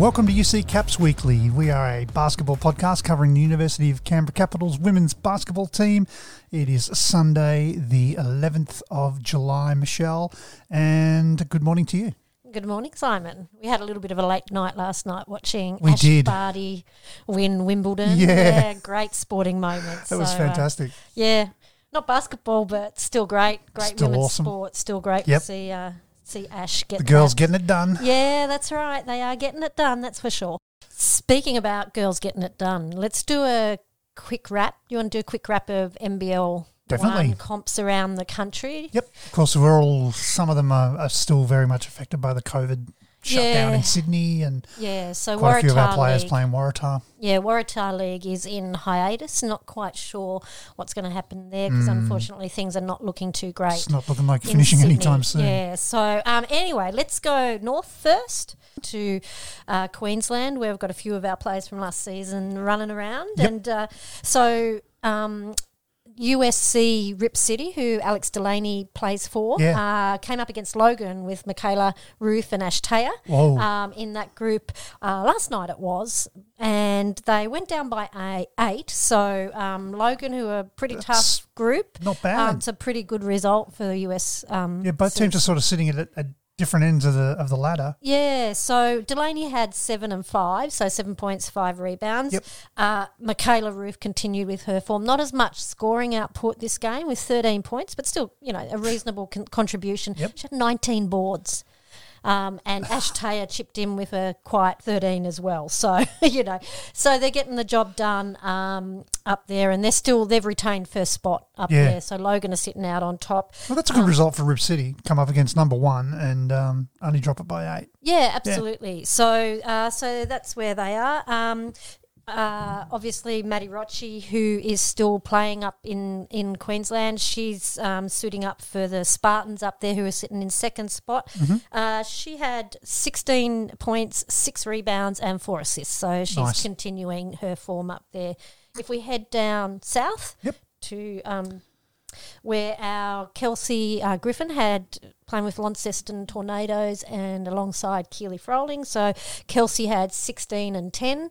Welcome to UC Caps Weekly. We are a basketball podcast covering the University of Canberra Capital's women's basketball team. It is Sunday, the 11th of July, Michelle, and good morning to you. Good morning, Simon. We had a little bit of a late night last night watching We Ash did. Barty win Wimbledon. Yeah. great sporting moment. That was So, uh, fantastic. yeah, not basketball, but still great. Great Still women's awesome. sport. Still great Yep. to see uh, see Ash get the girls that. getting it done. Yeah, that's right. They are getting it done. That's for sure. Speaking about girls getting it done, let's do a quick wrap. You want to do a quick wrap of NBL Definitely. comps around the country? Yep. Of course, we're all, some of them are, are still very much affected by the COVID shutdown Yeah. in Sydney and Yeah, so quite a few of our players League. playing Waratah. Yeah, Waratah League is in hiatus. Not quite sure what's going to happen there because unfortunately things are not looking too great. It's not looking like finishing Sydney. anytime soon. Yeah. So um, anyway, let's go north first to uh, Queensland, where we've got a few of our players from last season running around, Yep. and uh, so. Um, USC Rip City, who Alex Delaney plays for, Yeah. uh, came up against Logan with Michaela Ruth and Ash Taylor um, in that group uh, last night. It was, and they went down by a eight. So um, Logan, who are a pretty That's tough group, not bad. Um, it's a pretty good result for the US. Um, yeah, both teams are sort of sitting at, at different ends of the of the ladder. Yeah, so Delaney had seven and five, so seven points, five rebounds. Yep. Uh, Michaela Roof continued with her form. Not as much scoring output this game with 13 points, but still, you know, a reasonable con- contribution. Yep. She had 19 boards. Um, and Ash Taylor chipped in with a quiet 13 as well. So, you know, so they're getting the job done um, up there and they're still, they've retained first spot up Yeah. there. So Logan is sitting out on top. Well, that's a good result for Rip City. Come up against number one and um, only drop it by eight. Yeah, absolutely. So, uh, so that's where they are. Uh, obviously, Maddie Rocci, who is still playing up in, in Queensland, she's um, suiting up for the Spartans up there, who are sitting in second spot. Mm-hmm. Uh, she had 16 points, six rebounds, and four assists. So she's Nice. continuing her form up there. If we head down south Yep. to um, where our Kelsey uh, Griffin had playing with Launceston Tornadoes and alongside Keely Froling. So Kelsey had 16 and 10.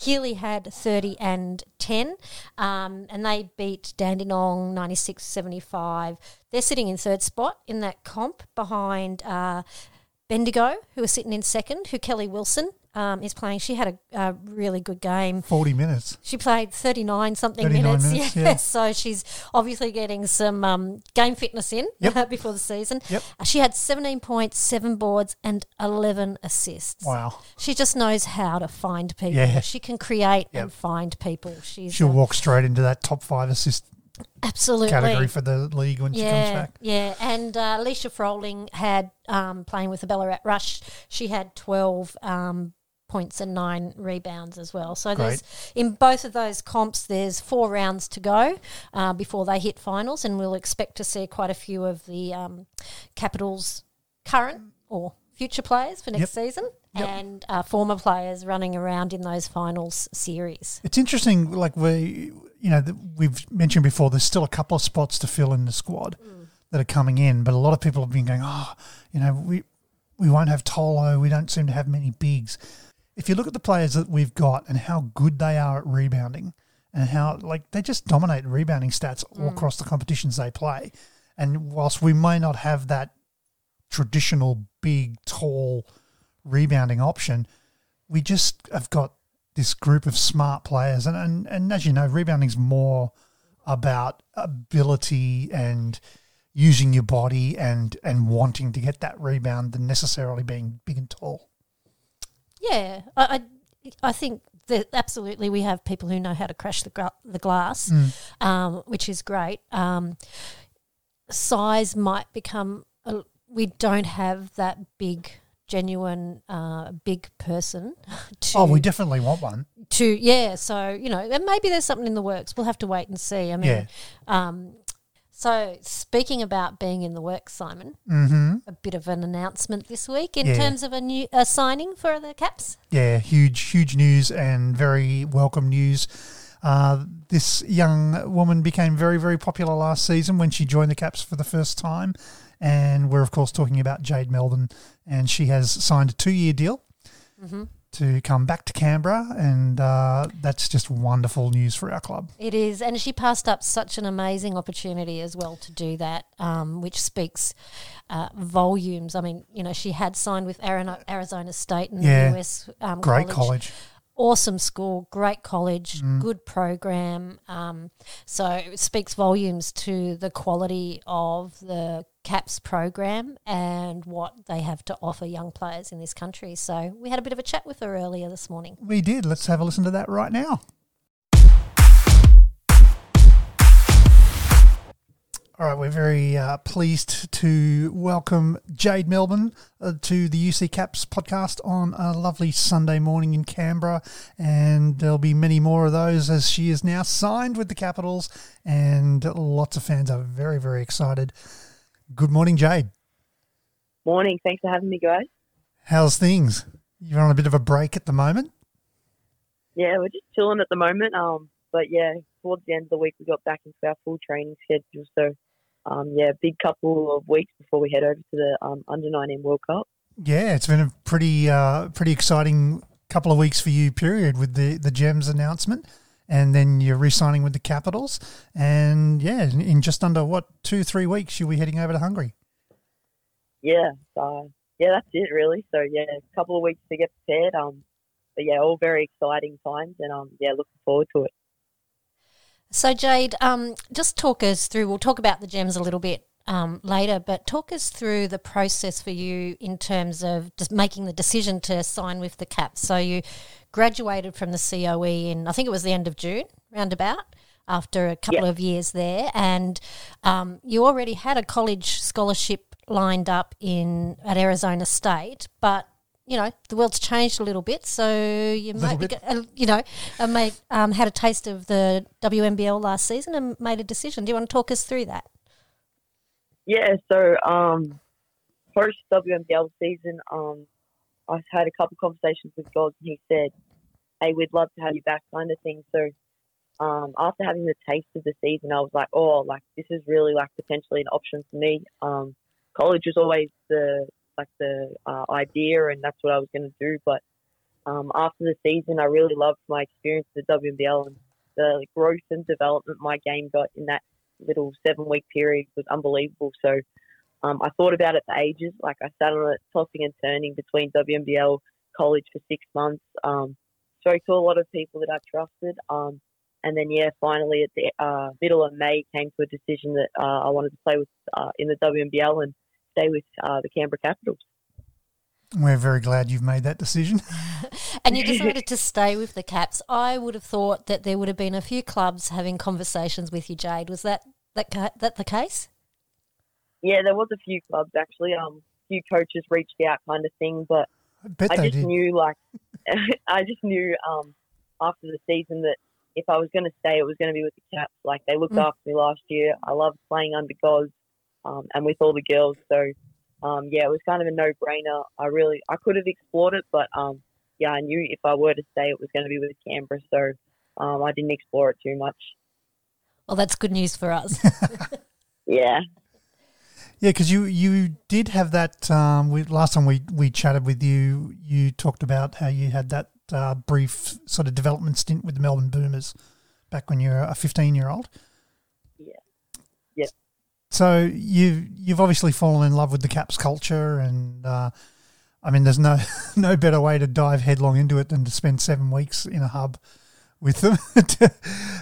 Keely had 30 and 10, um, and they beat Dandenong 96 75. They're sitting in third spot in that comp behind uh, Bendigo, who are sitting in second, who Kelly Wilson um, is playing. She had a, a really good game. 40 minutes. She played 39 something 39 minutes. minutes, yeah. yeah. So she's obviously getting some um, game fitness in Yep. before the season. Yep. Uh, She had 17 points, seven boards, and 11 assists. Wow. She just knows how to find people. Yeah. She can create Yep. and find people. She's She'll uh, walk straight into that top five assist absolutely category for the league when she comes back. Yeah, and uh, Alicia Froling had um, playing with the Ballarat Rush. She had twelve um, points and nine rebounds as well. So there's in both of those comps, there's four rounds to go uh, before they hit finals, and we'll expect to see quite a few of the um, Capitals' current or future players for next Yep. season. Yep. And uh, former players running around in those finals series. It's interesting, like we, you know, we've mentioned before, there's still a couple of spots to fill in the squad that are coming in, but a lot of people have been going, oh, you know, we we won't have Tolo, we don't seem to have many bigs. If you look at the players that we've got and how good they are at rebounding, and how like they just dominate rebounding stats all mm. across the competitions they play, and whilst we may not have that traditional big, tall rebounding option, we just have got this group of smart players. And, and, and as you know, rebounding's more about ability and using your body and, and wanting to get that rebound than necessarily being big and tall. Yeah, I, I, I think that absolutely we have people who know how to crash the gra- the glass, um, which is great. Um, size might become a, we don't have that big genuine uh, big person to Oh, we definitely want one. to yeah so you know and maybe there's something in the works we'll have to wait and see i mean Yeah. um so speaking about being in the works simon Mm-hmm. a bit of an announcement this week in Yeah. terms of a new a signing for the caps Yeah, huge, huge news and very welcome news. Uh, this young woman became very, very popular last season when she joined the Caps for the first time. And we're, of course, talking about Jade Melbourne. And she has signed a two year deal. To come back to Canberra, and uh, that's just wonderful news for our club. It is, and she passed up such an amazing opportunity as well to do that, um, which speaks uh, volumes. I mean, you know, she had signed with Arizona State in Yeah. the US. Um, Great college. awesome school, great college, Mm. good program. Um, so it speaks volumes to the quality of the CAPS program and what they have to offer young players in this country. So we had a bit of a chat with her earlier this morning. We did. Let's have a listen to that right now. All right, we're very uh, pleased to welcome Jade Melbourne uh, to the UC Caps podcast on a lovely Sunday morning in Canberra. And there'll be many more of those as she is now signed with the Capitals, and lots of fans are very, very excited. Good morning, Jade. Morning. Thanks for having me, guys. How's things? You're on a bit of a break at the moment. Yeah, we're just chilling at the moment. Um, but yeah, towards the end of the week, we got back into our full training schedule. So, um, yeah, big couple of weeks before we head over to the um, under 19 World Cup. Yeah, it's been a pretty uh, pretty exciting couple of weeks for you. Period with the the Gems announcement, and then you're re-signing with the Capitals, and yeah, in, in just under what two three weeks you'll be heading over to Hungary. Yeah, so yeah, that's it really. So yeah, a couple of weeks to get prepared. Um, but yeah, all very exciting times, and um, yeah, looking forward to it. So, Jade, um, just talk us through, we'll talk about the gems a little bit um, later, but talk us through the process for you in terms of just making the decision to sign with the Caps. So, you graduated from the COE in, I think it was the end of June, roundabout, after a couple Yeah. of years there, and um, you already had a college scholarship lined up in at Arizona State, but you know the world's changed a little bit, so you might be, uh, you know, uh, made, um, had a taste of the WNBL last season and made a decision. Do you want to talk us through that? Yeah, so um, post WNBL season, um, I had a couple conversations with Goz, and he said, "Hey, we'd love to have you back," kind of thing. So um, after having the taste of the season, I was like, "Oh, like this is really like potentially an option for me." Um, college was always the like the uh, idea, and that's what I was going to do. But um, after the season, I really loved my experience the WNBL and the growth and development my game got in that little seven week period was unbelievable. So um, I thought about it for ages. Like I sat on it, tossing and turning between WNBL college for six months. Um, spoke to a lot of people that I trusted. Um, and then yeah, finally at the uh, middle of May, came to a decision that uh, I wanted to play with uh, in the WNBL and stay with uh, the Canberra Capitals. We're very glad you've made that decision. And you decided to stay with the Caps. I would have thought that there would have been a few clubs having conversations with you, Jade. Was that that that the case? Yeah, there was a few clubs actually. Um, a few coaches reached out, kind of thing, but I bet I just did. knew like I just knew um, after the season that if I was going to stay, it was going to be with the Caps. Like they looked Mm. after me last year. I loved playing under Goz um, and with all the girls. So um, yeah, it was kind of a no brainer. I really I could have explored it, but um, yeah, I knew if I were to stay, it was going to be with Canberra. So um, I didn't explore it too much. Well, that's good news for us. Yeah, Yeah, because you you did have that. Um, we, last time we we chatted with you, you talked about how you had that uh, brief sort of development stint with the Melbourne Boomers back when you were a fifteen year old. Yeah. Yeah. So you you've obviously fallen in love with the Caps culture, and uh, I mean, there's no no better way to dive headlong into it than to spend seven weeks in a hub with them.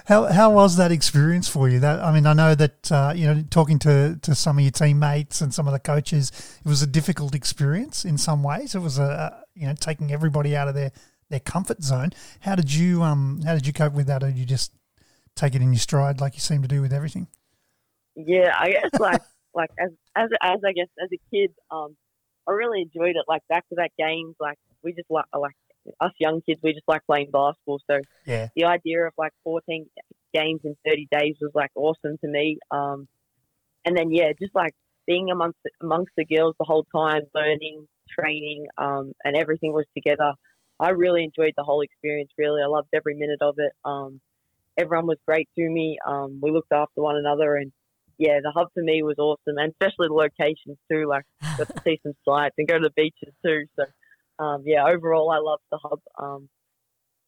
how how was that experience for you? That I mean, I know that uh, you know talking to to some of your teammates and some of the coaches, it was a difficult experience in some ways. It was a you know taking everybody out of their their comfort zone. How did you um how did you cope with that, or did you just take it in your stride like you seem to do with everything? Yeah, I guess like like as as as I guess as a kid, um, I really enjoyed it. Like back to that games, like we just like like us young kids, we just like playing basketball. So Yeah. the idea of like 14 games in 30 days was like awesome to me. Um, and then yeah, just like being amongst amongst the girls the whole time, learning, training, um, and everything was together. I really enjoyed the whole experience. Really, I loved every minute of it. Um, everyone was great to me. Um, we looked after one another, and yeah, the hub for me was awesome, and especially the locations too. Like got to see some sights and go to the beaches too. So um, yeah, overall, I loved the hub. Um,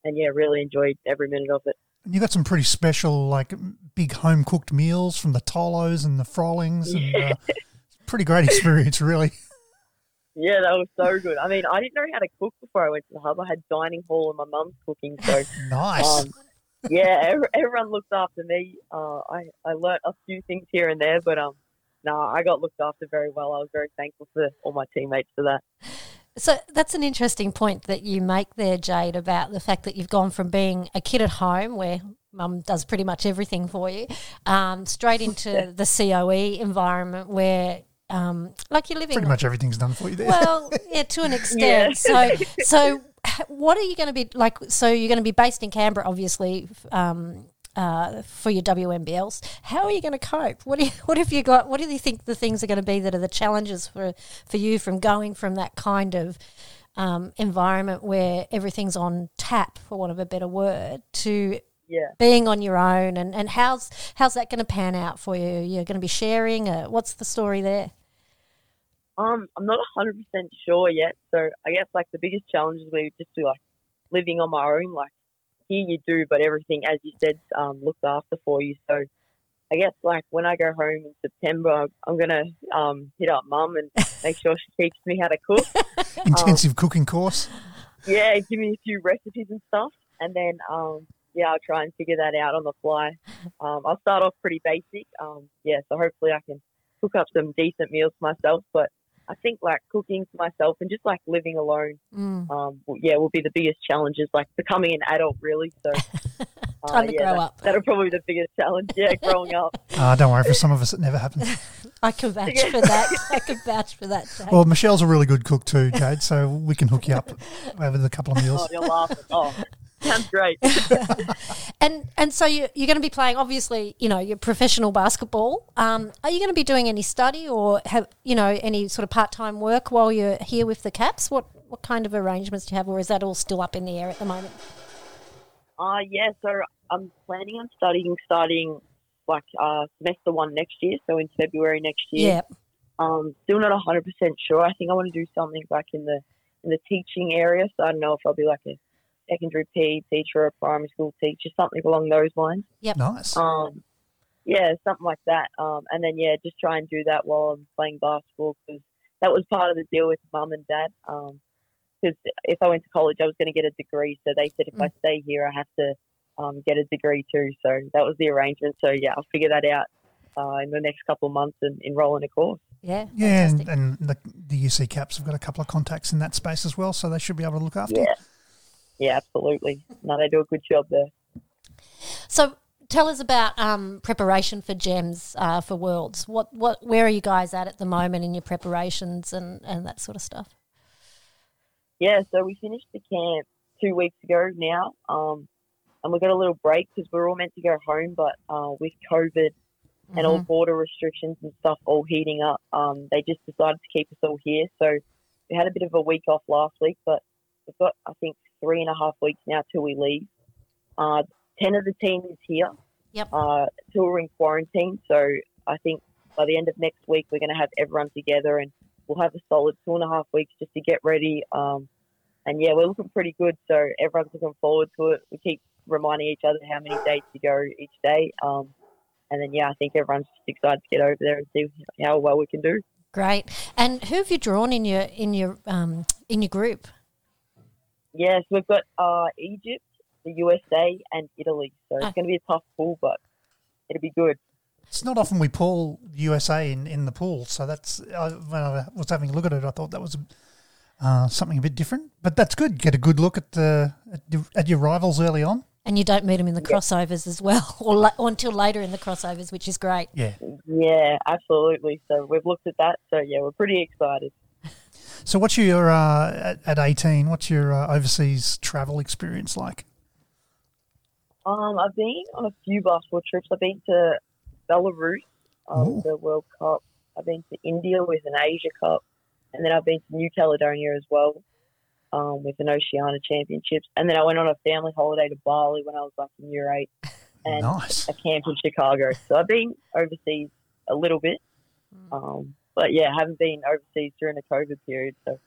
and yeah, really enjoyed every minute of it. And you got some pretty special, like big home cooked meals from the Tolos and the Frolings, and uh, pretty great experience, really. Yeah, that was so good. I mean, I didn't know how to cook before I went to the hub. I had dining hall and my mum's cooking, so nice. Um, yeah, everyone looked after me. Uh, I I learnt a few things here and there, but um, no, nah, I got looked after very well. I was very thankful for all my teammates for that. So that's an interesting point that you make there, Jade, about the fact that you've gone from being a kid at home where mum does pretty much everything for you, um, straight into the COE environment where um, like you're living pretty much everything's done for you there. Well, yeah, to an extent. Yeah. So, so what are you going to be like? So you're going to be based in Canberra, obviously, um, uh, for your WNBLs. How are you going to cope? What do you, what have you got? What do you think the things are going to be that are the challenges for for you from going from that kind of um, environment where everything's on tap, for want of a better word, to yeah. being on your own? And, and how's how's that going to pan out for you? You're going to be sharing. Uh, what's the story there? Um, I'm not 100% sure yet. So I guess like the biggest challenge is we just do like living on my own. Like here you do, but everything, as you said, um, looked after for you. So I guess like when I go home in September, I'm gonna um, hit up mum and make sure she teaches me how to cook. Intensive um, cooking course. Yeah, give me a few recipes and stuff, and then um, yeah, I'll try and figure that out on the fly. Um, I'll start off pretty basic. Um, yeah, so hopefully I can cook up some decent meals for myself. But I think like cooking for myself and just like living alone, mm. um, yeah, will be the biggest challenges. Like becoming an adult, really. So. Uh, Time to yeah, grow that, up. That'll probably be the biggest challenge. Yeah, growing up. Uh, don't worry, for some of us, it never happens. I can vouch for that. I can vouch for that. Jade. Well, Michelle's a really good cook too, Jade, so we can hook you up over the couple of meals. Oh, you're laughing. Oh, Sounds great. and and so you you're going to be playing obviously you know your professional basketball. Um, are you going to be doing any study or have you know any sort of part time work while you're here with the Caps? What what kind of arrangements do you have, or is that all still up in the air at the moment? Uh yeah. So I'm planning on studying starting like uh, semester one next year, so in February next year. Yeah. Um, still not hundred percent sure. I think I want to do something like in the in the teaching area. So I don't know if I'll be like a secondary PE teacher or a primary school teacher, something along those lines. Yep. Nice. Um, yeah, something like that. Um, and then yeah, just try and do that while I'm playing basketball because that was part of the deal with mum and dad. Because um, if I went to college, I was going to get a degree, so they said if mm. I stay here, I have to um, get a degree too. So that was the arrangement. So yeah, I'll figure that out uh, in the next couple of months and enroll in a course. Yeah, yeah, and, and, the, the UC Caps have got a couple of contacts in that space as well, so they should be able to look after yeah. you yeah, absolutely. No, they do a good job there. So tell us about um, preparation for Gems uh, for Worlds. What what where are you guys at at the moment in your preparations and, and that sort of stuff? Yeah, so we finished the camp two weeks ago now, um, and we got a little break because we are all meant to go home, but uh, with COVID mm-hmm. and all mm-hmm. border restrictions and stuff all heating up, um, they just decided to keep us all here. So we had a bit of a week off last week, but we've got I think three and a half weeks now till we leave. Uh, Ten of the team is here. Yep. Uh, two are in quarantine, so I think by the end of next week we're going to have everyone together, and we'll have a solid two and a half weeks just to get ready. Um, and yeah, we're looking pretty good, so everyone's looking forward to it. We keep reminding each other how many days to go each day. Um, and then yeah, I think everyone's just excited to get over there and see how well we can do. Great. And who have you drawn in your in your um, in your group? Yes, we've got uh, Egypt, the USA, and Italy. So it's ah. going to be a tough pool, but it'll be good. It's not often we pull USA in, in the pool, so that's uh, when I was having a look at it, I thought that was uh, something a bit different. But that's good. Get a good look at the at, your, at your rivals early on. And you don't meet them in the crossovers as well, or, la- or, until later in the crossovers, which is great. Yeah, yeah, absolutely. So we've looked at that. So yeah, we're pretty excited. So, what's your uh, at, at eighteen? What's your uh, overseas travel experience like? Um, I've been on a few basketball trips. I've been to Belarus, um, the World Cup. I've been to India with an Asia Cup, and then I've been to New Caledonia as well um, with an Oceania Championships. And then I went on a family holiday to Bali when I was like in year eight, and nice. a camp in Chicago. So I've been overseas a little bit. Hmm. Um, but yeah, haven't been overseas during the COVID period. So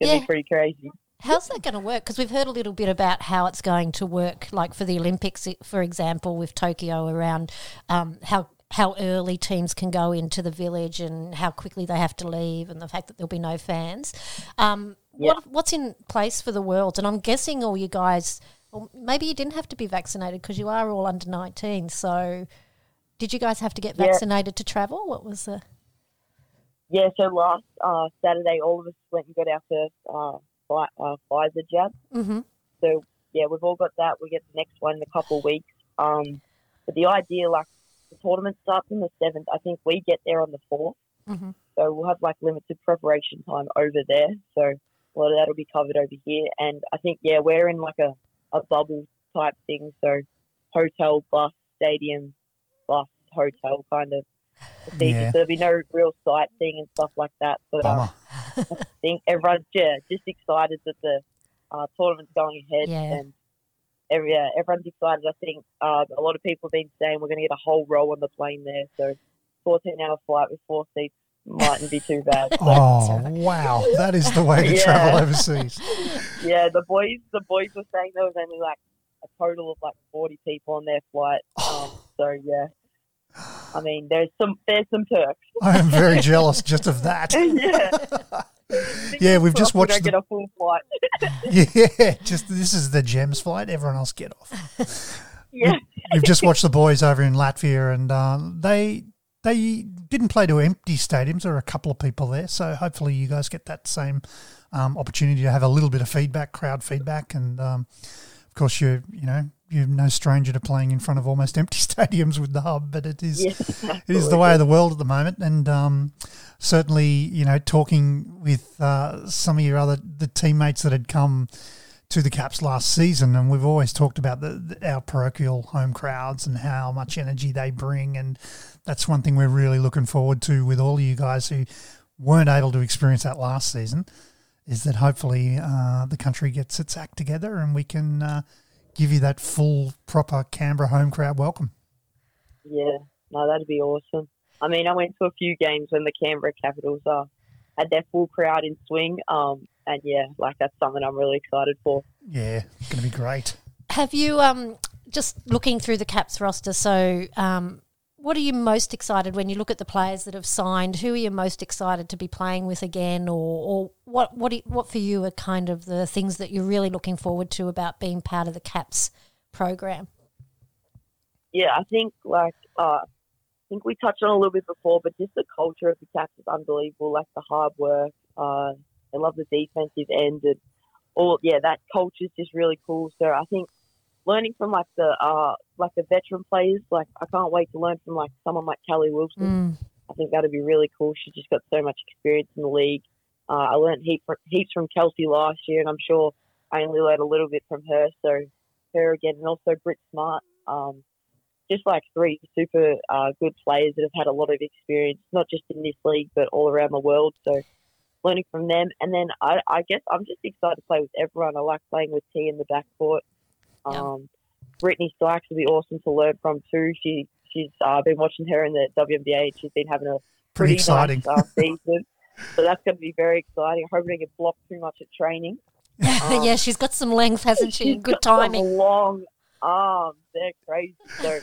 gonna Yeah. be pretty crazy. How's that going to work? Because we've heard a little bit about how it's going to work, like for the Olympics, for example, with Tokyo around um, how how early teams can go into the village and how quickly they have to leave, and the fact that there'll be no fans. Um, Yeah. what, what's in place for the world? And I'm guessing all you guys, or maybe you didn't have to be vaccinated because you are all under 19. So, did you guys have to get Yeah. vaccinated to travel? What was the? Yeah, so last uh, Saturday, all of us went and got our first uh, Pfi- uh, Pfizer jab. Mm-hmm. So yeah, we've all got that. We get the next one in a couple of weeks. Um, but the idea, like the tournament starts on the seventh. I think we get there on the fourth, Mhm. so we'll have like limited preparation time over there. So a lot of that'll be covered over here. And I think yeah, we're in like a, a bubble type thing. So hotel, bus, stadium, bus, hotel kind of. Procedure. Yeah. So there'll be no real sightseeing and stuff like that. But um, I think everyone's yeah, just excited that the uh, tournament's going ahead Yeah. and every, yeah, everyone's excited. I think uh, a lot of people have been saying we're going to get a whole row on the plane there, so 14 hour flight with four seats mightn't be too bad. Oh wow, that is the way to Yeah. travel overseas. yeah, the boys the boys were saying there was only like a total of like 40 people on their flight. Um, so yeah, I mean there's some there's some perks. I am very jealous just of that. yeah. Yeah, we've just watched the- get a full flight. Yeah, just this is the Gems flight. Everyone else get off. yeah. We've just watched the boys over in Latvia, and uh, they they didn't play to empty stadiums. There were a couple of people there, so hopefully you guys get that same um, opportunity to have a little bit of feedback, crowd feedback, and um, of course you you know you're no stranger to playing in front of almost empty stadiums with the hub, but it is Yes, it is the way of the world at the moment, and um, certainly, you know, talking with uh, some of your other the teammates that had come to the Caps last season, and we've always talked about the, the, our parochial home crowds and how much energy they bring, and that's one thing we're really looking forward to with all of you guys who weren't able to experience that last season. Is that hopefully uh, the country gets its act together and we can uh, give you that full, proper Canberra home crowd welcome. Yeah, no, that'd be awesome. I mean, I went to a few games when the Canberra Capitals uh, had their full crowd in swing, um, and yeah, like that's something I'm really excited for. Yeah, it's going to be great. Have you um just looking through the Caps roster? So, um, what are you most excited when you look at the players that have signed? Who are you most excited to be playing with again, or, or what what you- what for you are kind of the things that you're really looking forward to about being part of the Caps program? Yeah, I think like uh, I think we touched on a little bit before, but just the culture of the Caps is unbelievable. Like the hard work, uh, they love the defensive end, and all. Yeah, that culture is just really cool. So I think learning from like the uh, like the veteran players, like I can't wait to learn from like someone like Kelly Wilson. Mm. I think that'd be really cool. She just got so much experience in the league. Uh, I learned heap, heaps from Kelsey last year, and I'm sure I only learned a little bit from her. So her again, and also Britt Smart. Um, just like three super uh, good players that have had a lot of experience, not just in this league, but all around the world. So learning from them. And then I, I guess I'm just excited to play with everyone. I like playing with T in the backcourt. Yeah. Brittany Sykes would be awesome to learn from too. She she's uh, been watching her in the WNBA. and She's been having a Pretty exciting. nice, uh, season. so that's going to be very exciting. I hope I don't get blocked too much at training. Um, yeah, she's got some length, hasn't she? she's Good got some timing. long arms. They're crazy. So,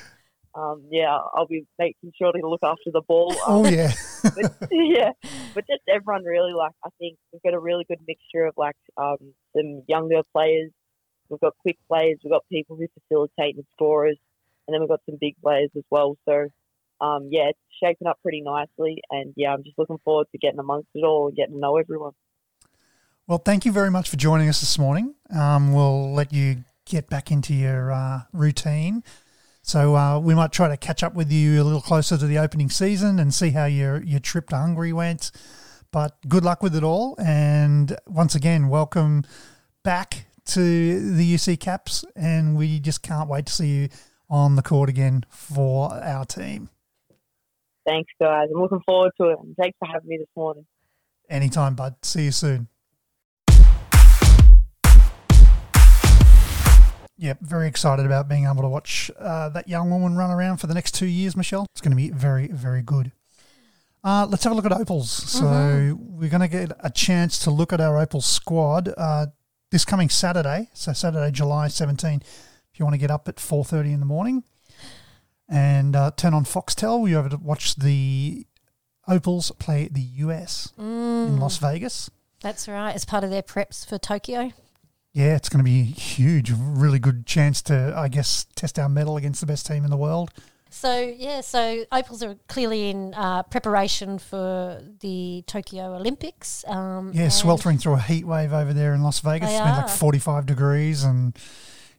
um, yeah, I'll be making sure to look after the ball. Um, Oh yeah, but, yeah, but just everyone really like. I think we've got a really good mixture of like um, some younger players. We've got quick players. We've got people who facilitate and scorers, and then we've got some big players as well. So, um, yeah, it's shaping up pretty nicely. And yeah, I'm just looking forward to getting amongst it all and getting to know everyone. Well, thank you very much for joining us this morning. Um, we'll let you get back into your uh, routine. So uh, we might try to catch up with you a little closer to the opening season and see how your your trip to Hungary went. But good luck with it all, and once again, welcome back to the UC Caps, and we just can't wait to see you on the court again for our team. Thanks, guys. I'm looking forward to it. And thanks for having me this morning. Anytime, bud. See you soon. Yep, very excited about being able to watch uh, that young woman run around for the next two years, Michelle. It's going to be very, very good. Uh, let's have a look at Opals. So Mm-hmm. we're going to get a chance to look at our Opals squad uh, this coming Saturday. So Saturday, July 17. If you want to get up at 4.30 in the morning and uh, turn on Foxtel, you're able to watch the Opals play the US Mm. in Las Vegas. That's right. As part of their preps for Tokyo. Yeah, it's going to be huge. Really good chance to, I guess, test our mettle against the best team in the world. So yeah, so Opals are clearly in uh, preparation for the Tokyo Olympics. Um, Yeah, sweltering through a heat wave over there in Las Vegas. It's been like 45 degrees and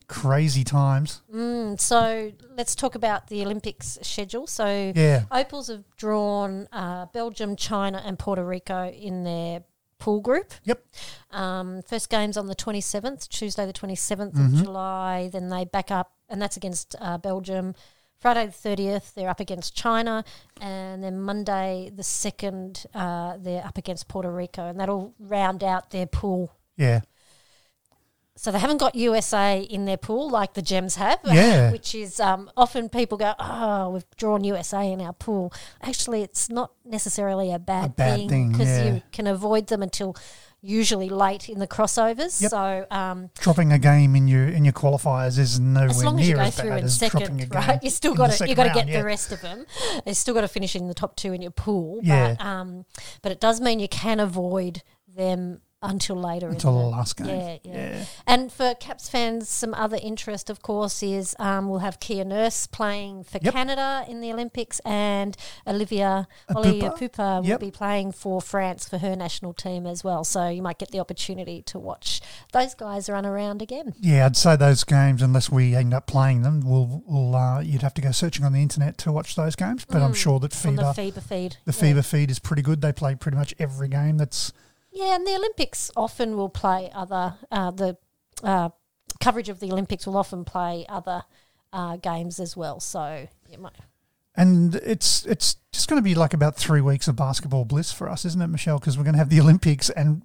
crazy times. Mm, so let's talk about the Olympics schedule. So Yeah. Opals have drawn uh, Belgium, China, and Puerto Rico in their pool group. Yep. Um, first game's on the 27th, Tuesday the 27th Mm-hmm. of July. Then they back up, and that's against uh, Belgium. Friday the 30th, they're up against China. And then Monday the 2nd, uh, they're up against Puerto Rico. And that'll round out their pool. Yeah. So they haven't got USA in their pool like the Gems have, Yeah. which is um, often people go, oh, we've drawn USA in our pool. Actually, it's not necessarily a bad, bad thing, because yeah. you can avoid them until usually late in the crossovers. Yep. So um, Dropping a game in your in your qualifiers is nowhere as long as near you go as through bad in as dropping a second, game. right? You still got to you got to get yeah. the rest of them. You still got to finish in the top two in your pool. Yeah. But, um, but it does mean you can avoid them until later. Until the last game. Yeah, yeah. Yeah. And for Caps fans, some other interest, of course, is um, we'll have Kia Nurse playing for Yep. Canada in the Olympics, and Olivia Epoupa. Olivia Pupa Yep. will be playing for France for her national team as well. So you might get the opportunity to watch those guys run around again. Yeah, I'd say those games, unless we end up playing them, we'll, we'll uh, you'd have to go searching on the internet to watch those games. But I'm sure that Mm. on the FIBA, FIBA feed. the yeah. FIBA feed is pretty good. They play pretty much every game. That's Yeah, and the Olympics often will play other uh, the uh, coverage of the Olympics will often play other uh, games as well. So you might. and it's it's just going to be like about three weeks of basketball bliss for us, isn't it, Michelle? Because we're going to have the Olympics and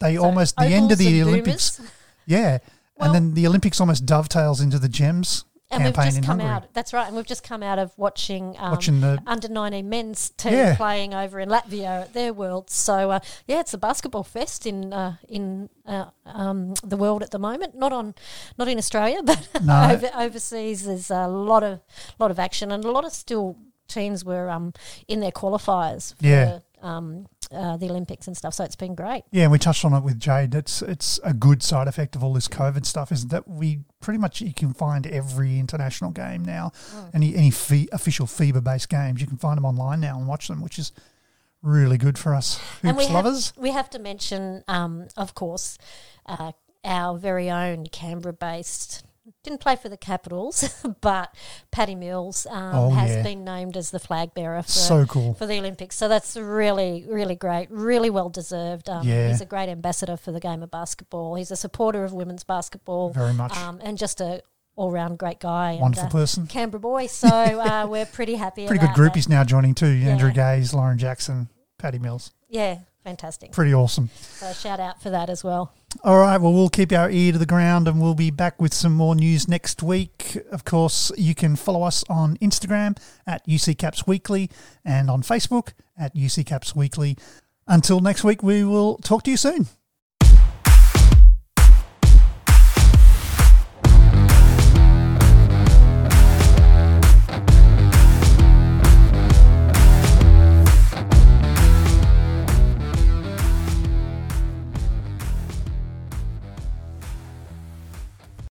they So almost the end of the Olympics. Boomers. Yeah, Well- and then the Olympics almost dovetails into the Gems And we've just come Hungary. out. That's right. And we've just come out of watching, um, Watching the under 19 men's team Yeah. playing over in Latvia at their world. So uh, yeah, it's a basketball fest in uh, in uh, um, the world at the moment. Not on, not in Australia, but No. over, overseas. There's a lot of lot of action and a lot of still teams were um, in their qualifiers for Yeah. um, uh, the Olympics and stuff. So it's been great. Yeah, and we touched on it with Jade. It's it's a good side effect of all this COVID stuff is that we pretty much you can find every international game now, Mm. any any fee, official FIBA based games you can find them online now and watch them, which is really good for us and we hoops have, lovers. we have to mention, um, of course, uh, our very own Canberra-based. Didn't play for the Capitals, but Paddy Mills um, Oh, has yeah. been named as the flag bearer for So cool. for the Olympics. So that's really, really great, really well deserved. Um, Yeah. He's a great ambassador for the game of basketball. He's a supporter of women's basketball, Very much. um, and just a all-round great guy. and, Wonderful uh, person. Canberra boy. So uh, we're pretty happy. Pretty good about that. groupies now joining too. Andrew Yeah. Gaze, Lauren Jackson, Paddy Mills. Yeah, fantastic. Pretty awesome. So shout out for that as well. All right, well, we'll keep our ear to the ground and we'll be back with some more news next week. Of course, you can follow us on Instagram at UC Caps Weekly and on Facebook at UC Caps Weekly. Until next week, we will talk to you soon.